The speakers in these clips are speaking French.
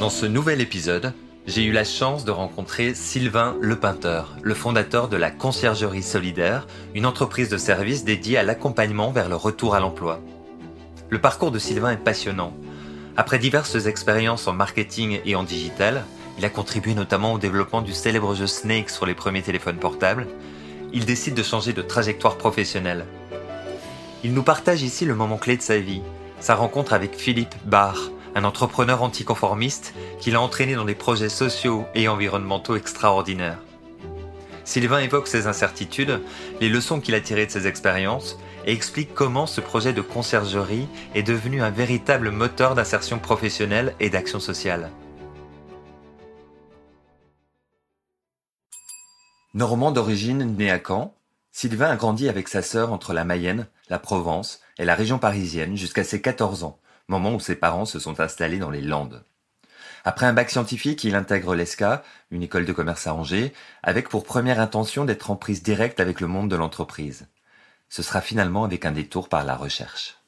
Dans ce nouvel épisode, j'ai eu la chance de rencontrer Sylvain Lepeinteur, le fondateur de la Conciergerie Solidaire, une entreprise de service dédiée à l'accompagnement vers le retour à l'emploi. Le parcours de Sylvain est passionnant. Après diverses expériences en marketing et en digital, il a contribué notamment au développement du célèbre jeu Snake sur les premiers téléphones portables. Il décide de changer de trajectoire professionnelle. Il nous partage ici le moment clé de sa vie, sa rencontre avec Philippe Barr, un entrepreneur anticonformiste qui l'a entraîné dans des projets sociaux et environnementaux extraordinaires. Sylvain évoque ses incertitudes, les leçons qu'il a tirées de ses expériences et explique comment ce projet de conciergerie est devenu un véritable moteur d'insertion professionnelle et d'action sociale. Normand d'origine né à Caen, Sylvain a grandi avec sa sœur entre la Mayenne, la Provence et la région parisienne jusqu'à ses 14 ans, moment où ses parents se sont installés dans les Landes. Après un bac scientifique, il intègre l'ESCA, une école de commerce à Angers, avec pour première intention d'être en prise directe avec le monde de l'entreprise. Ce sera finalement avec un détour par la recherche.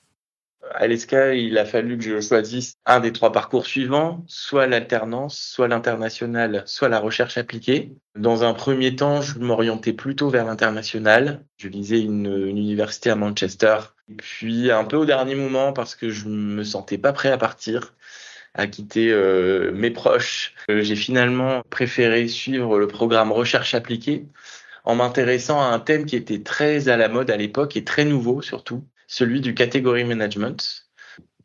À l'ESCA, il a fallu que je choisisse un des trois parcours suivants, soit l'alternance, soit l'international, soit la recherche appliquée. Dans un premier temps, je m'orientais plutôt vers l'international. Je lisais une, une, université à Manchester. Puis un peu au dernier moment, parce que je me sentais pas prêt à partir, à quitter euh, mes proches, euh, j'ai finalement préféré suivre le programme recherche appliquée en m'intéressant à un thème qui était très à la mode à l'époque et très nouveau surtout, celui du category management.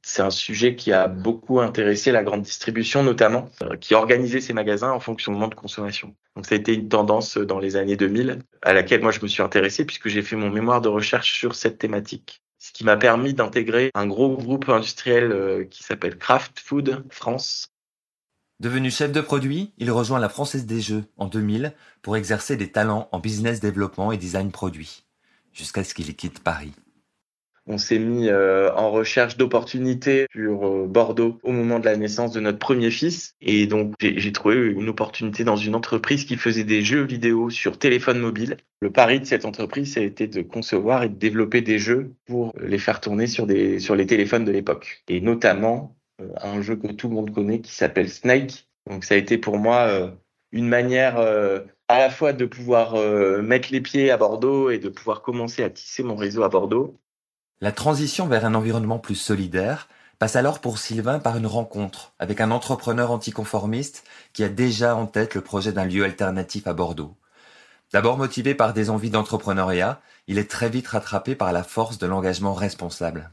C'est un sujet qui a beaucoup intéressé la grande distribution notamment, euh, qui organisait ses magasins en fonctionnement de consommation. Donc ça a été une tendance dans les années 2000 à laquelle moi je me suis intéressé puisque j'ai fait mon mémoire de recherche sur cette thématique. Ce qui m'a permis d'intégrer un gros groupe industriel euh, qui s'appelle Kraft Food France. Devenu chef de produit, il rejoint la Française des Jeux en 2000 pour exercer des talents en business développement et design produit, jusqu'à ce qu'il quitte Paris. On s'est mis euh, en recherche d'opportunités sur euh, Bordeaux au moment de la naissance de notre premier fils. Et donc, j'ai trouvé une opportunité dans une entreprise qui faisait des jeux vidéo sur téléphone mobile. Le pari de cette entreprise, ça a été de concevoir et de développer des jeux pour les faire tourner sur, des, sur les téléphones de l'époque. Et notamment, euh, un jeu que tout le monde connaît qui s'appelle Snake. Donc, ça a été pour moi une manière à la fois de pouvoir mettre les pieds à Bordeaux et de pouvoir commencer à tisser mon réseau à Bordeaux la transition vers un environnement plus solidaire passe alors pour Sylvain par une rencontre avec un entrepreneur anticonformiste qui a déjà en tête le projet d'un lieu alternatif à Bordeaux. D'abord motivé par des envies d'entrepreneuriat, il est très vite rattrapé par la force de l'engagement responsable.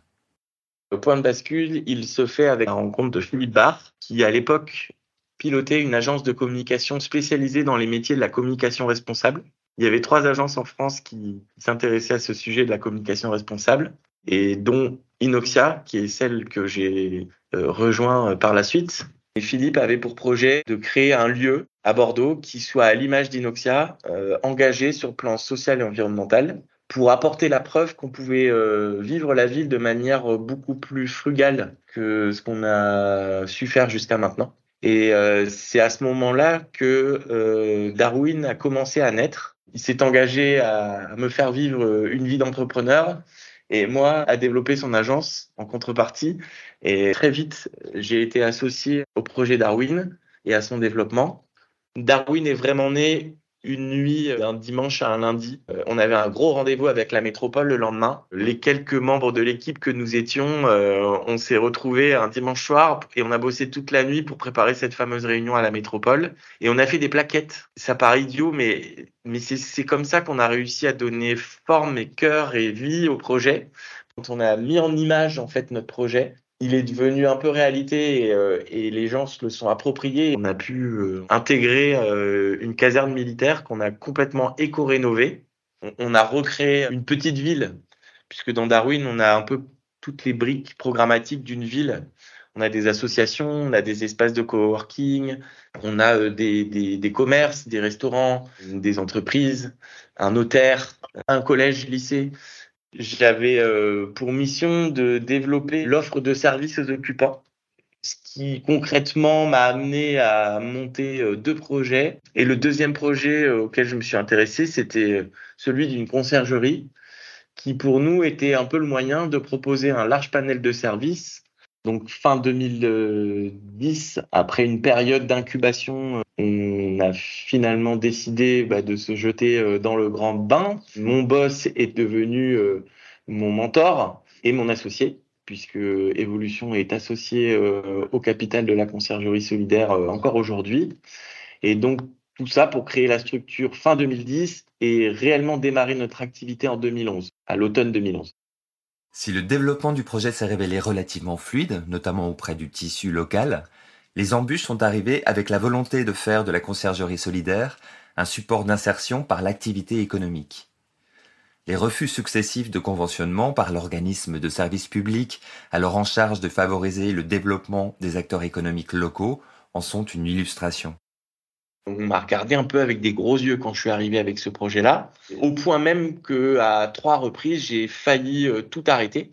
Le point de bascule, il se fait avec la rencontre de Philippe Barr, qui à l'époque pilotait une agence de communication spécialisée dans les métiers de la communication responsable. Il y avait trois agences en France qui s'intéressaient à ce sujet de la communication responsable et dont Inoxia, qui est celle que j'ai euh, rejoint euh, par la suite. Et Philippe avait pour projet de créer un lieu à Bordeaux qui soit à l'image d'Inoxia, euh, engagé sur le plan social et environnemental, pour apporter la preuve qu'on pouvait vivre la ville de manière beaucoup plus frugale que ce qu'on a su faire jusqu'à maintenant. Et c'est à ce moment-là que Darwin a commencé à naître. Il s'est engagé à me faire vivre une vie d'entrepreneur et moi à développer son agence en contrepartie. Et très vite, j'ai été associé au projet Darwin et à son développement. Darwin est vraiment né une nuit d'un dimanche à un lundi. Euh, on avait un gros rendez-vous avec la métropole le lendemain. Les quelques membres de l'équipe que nous étions, euh, on s'est retrouvés un dimanche soir et on a bossé toute la nuit pour préparer cette fameuse réunion à la métropole. Et on a fait des plaquettes. Ça paraît idiot, mais, mais c'est comme ça qu'on a réussi à donner forme et cœur et vie au projet. Quand on a mis en image en fait notre projet, il est devenu un peu réalité et, euh, et, les gens se le sont appropriés. On a pu euh, intégrer euh, une caserne militaire qu'on a complètement éco-rénovée. On, a recréé une petite ville, puisque dans Darwin, on a un peu toutes les briques programmatiques d'une ville. On a des associations, on a des espaces de coworking, on a des, des, des commerces, des restaurants, des entreprises, un notaire, un collège, lycée. J'avais euh, pour mission de développer l'offre de services aux occupants, ce qui concrètement m'a amené à monter euh, deux projets. Et le deuxième projet euh, auquel je me suis intéressé, c'était celui d'une conciergerie, qui pour nous était un peu le moyen de proposer un large panel de services Donc fin 2010, après une période d'incubation, on a finalement décidé bah, de se jeter euh, dans le grand bain. Mon boss est devenu euh, mon mentor et mon associé, puisque Evolution est associé euh, au capital de la conciergerie solidaire encore aujourd'hui. Et donc tout ça pour créer la structure fin 2010 et réellement démarrer notre activité en 2011, à l'automne 2011. Si le développement du projet s'est révélé relativement fluide, notamment auprès du tissu local, les embûches sont arrivées avec la volonté de faire de la conciergerie solidaire un support d'insertion par l'activité économique. Les refus successifs de conventionnement par l'organisme de service public, alors en charge de favoriser le développement des acteurs économiques locaux, en sont une illustration. On m'a regardé un peu avec des gros yeux quand je suis arrivé avec ce projet-là, au point même que à trois reprises, j'ai failli euh, tout arrêter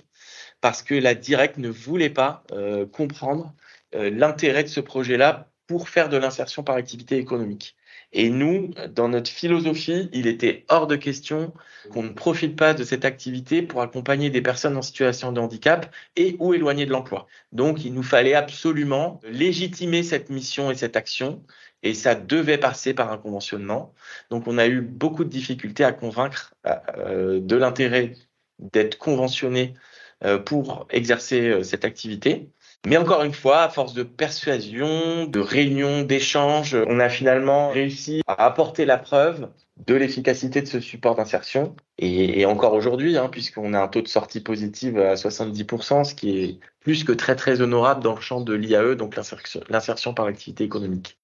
parce que la directe ne voulait pas euh, comprendre euh, l'intérêt de ce projet-là pour faire de l'insertion par activité économique. Et nous, dans notre philosophie, il était hors de question qu'on ne profite pas de cette activité pour accompagner des personnes en situation de handicap et ou éloignées de l'emploi. Donc, il nous fallait absolument légitimer cette mission et cette action et ça devait passer par un conventionnement. Donc on a eu beaucoup de difficultés à convaincre euh, de l'intérêt d'être conventionné euh, pour exercer euh, cette activité. Mais encore une fois, à force de persuasion, de réunions, d'échanges, on a finalement réussi à apporter la preuve de l'efficacité de ce support d'insertion. Et, encore aujourd'hui, hein, puisqu'on a un taux de sortie positive à 70%, ce qui est plus que très très honorable dans le champ de l'IAE, donc l'insertion par l'activité économique.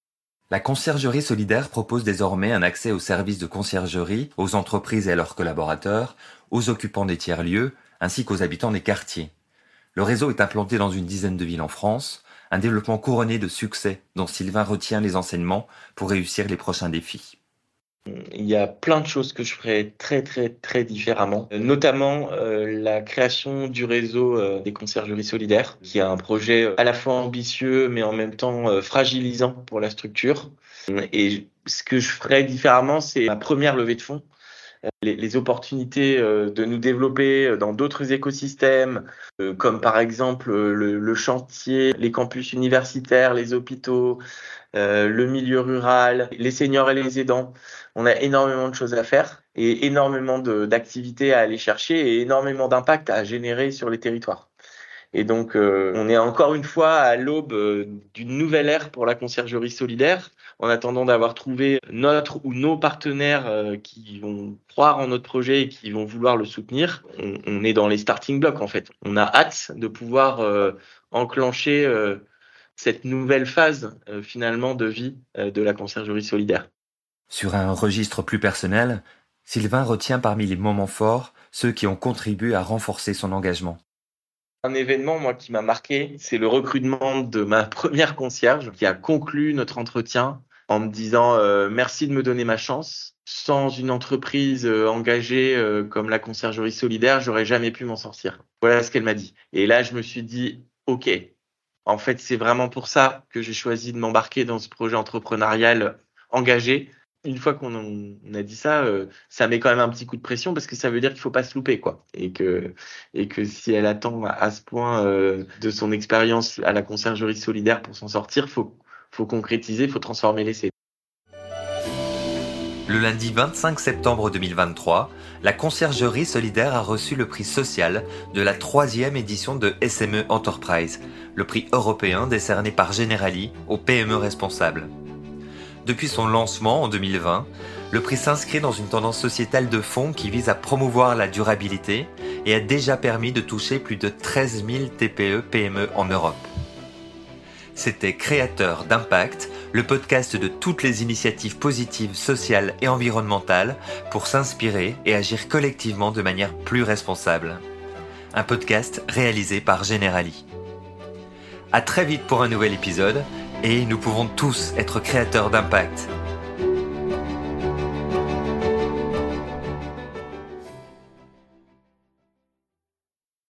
La conciergerie solidaire propose désormais un accès aux services de conciergerie aux entreprises et à leurs collaborateurs, aux occupants des tiers-lieux, ainsi qu'aux habitants des quartiers. Le réseau est implanté dans une dizaine de villes en France, un développement couronné de succès dont Sylvain retient les enseignements pour réussir les prochains défis. Il y a plein de choses que je ferais très très très différemment, notamment euh, la création du réseau euh, des conciergeries solidaires, qui est un projet euh, à la fois ambitieux mais en même temps fragilisant pour la structure. Et ce que je ferais différemment, c'est ma première levée de fonds. Les, les opportunités de nous développer dans d'autres écosystèmes, comme par exemple le, le chantier, les campus universitaires, les hôpitaux, le milieu rural, les seniors et les aidants on a énormément de choses à faire et énormément d'activités à aller chercher et énormément d'impact à générer sur les territoires. Et donc, euh, on est encore une fois à l'aube euh, d'une nouvelle ère pour la conciergerie solidaire, en attendant d'avoir trouvé notre ou nos partenaires euh, qui vont croire en notre projet et qui vont vouloir le soutenir. On, on, est dans les starting blocks, en fait. On a hâte de pouvoir enclencher cette nouvelle phase, finalement, de vie de la conciergerie solidaire. Sur un registre plus personnel, Sylvain retient parmi les moments forts ceux qui ont contribué à renforcer son engagement. Un événement, moi, qui m'a marqué, c'est le recrutement de ma première concierge qui a conclu notre entretien en me disant euh, merci de me donner ma chance. Sans une entreprise euh, engagée euh, comme la conciergerie solidaire, j'aurais jamais pu m'en sortir. Voilà ce qu'elle m'a dit. Et là, je me suis dit ok. En fait, c'est vraiment pour ça que j'ai choisi de m'embarquer dans ce projet entrepreneurial engagé une fois qu'on a dit ça, euh, ça met quand même un petit coup de pression parce que ça veut dire qu'il faut pas se louper, quoi. Et que, et que si elle attend à ce point euh, de son expérience à la conciergerie solidaire pour s'en sortir, faut, faut concrétiser, faut transformer l'essai. Le lundi 25 septembre 2023, la conciergerie solidaire a reçu le prix social de la troisième édition de SME Enterprise, le prix européen décerné par Generali aux PME responsables. Depuis son lancement en 2020, le prix s'inscrit dans une tendance sociétale de fond qui vise à promouvoir la durabilité et a déjà permis de toucher plus de 13 000 TPE-PME en Europe. C'était Créateur d'impact, le podcast de toutes les initiatives positives sociales et environnementales pour s'inspirer et agir collectivement de manière plus responsable. Un podcast réalisé par Generali. À très vite pour un nouvel épisode et nous pouvons tous être créateurs d'impact.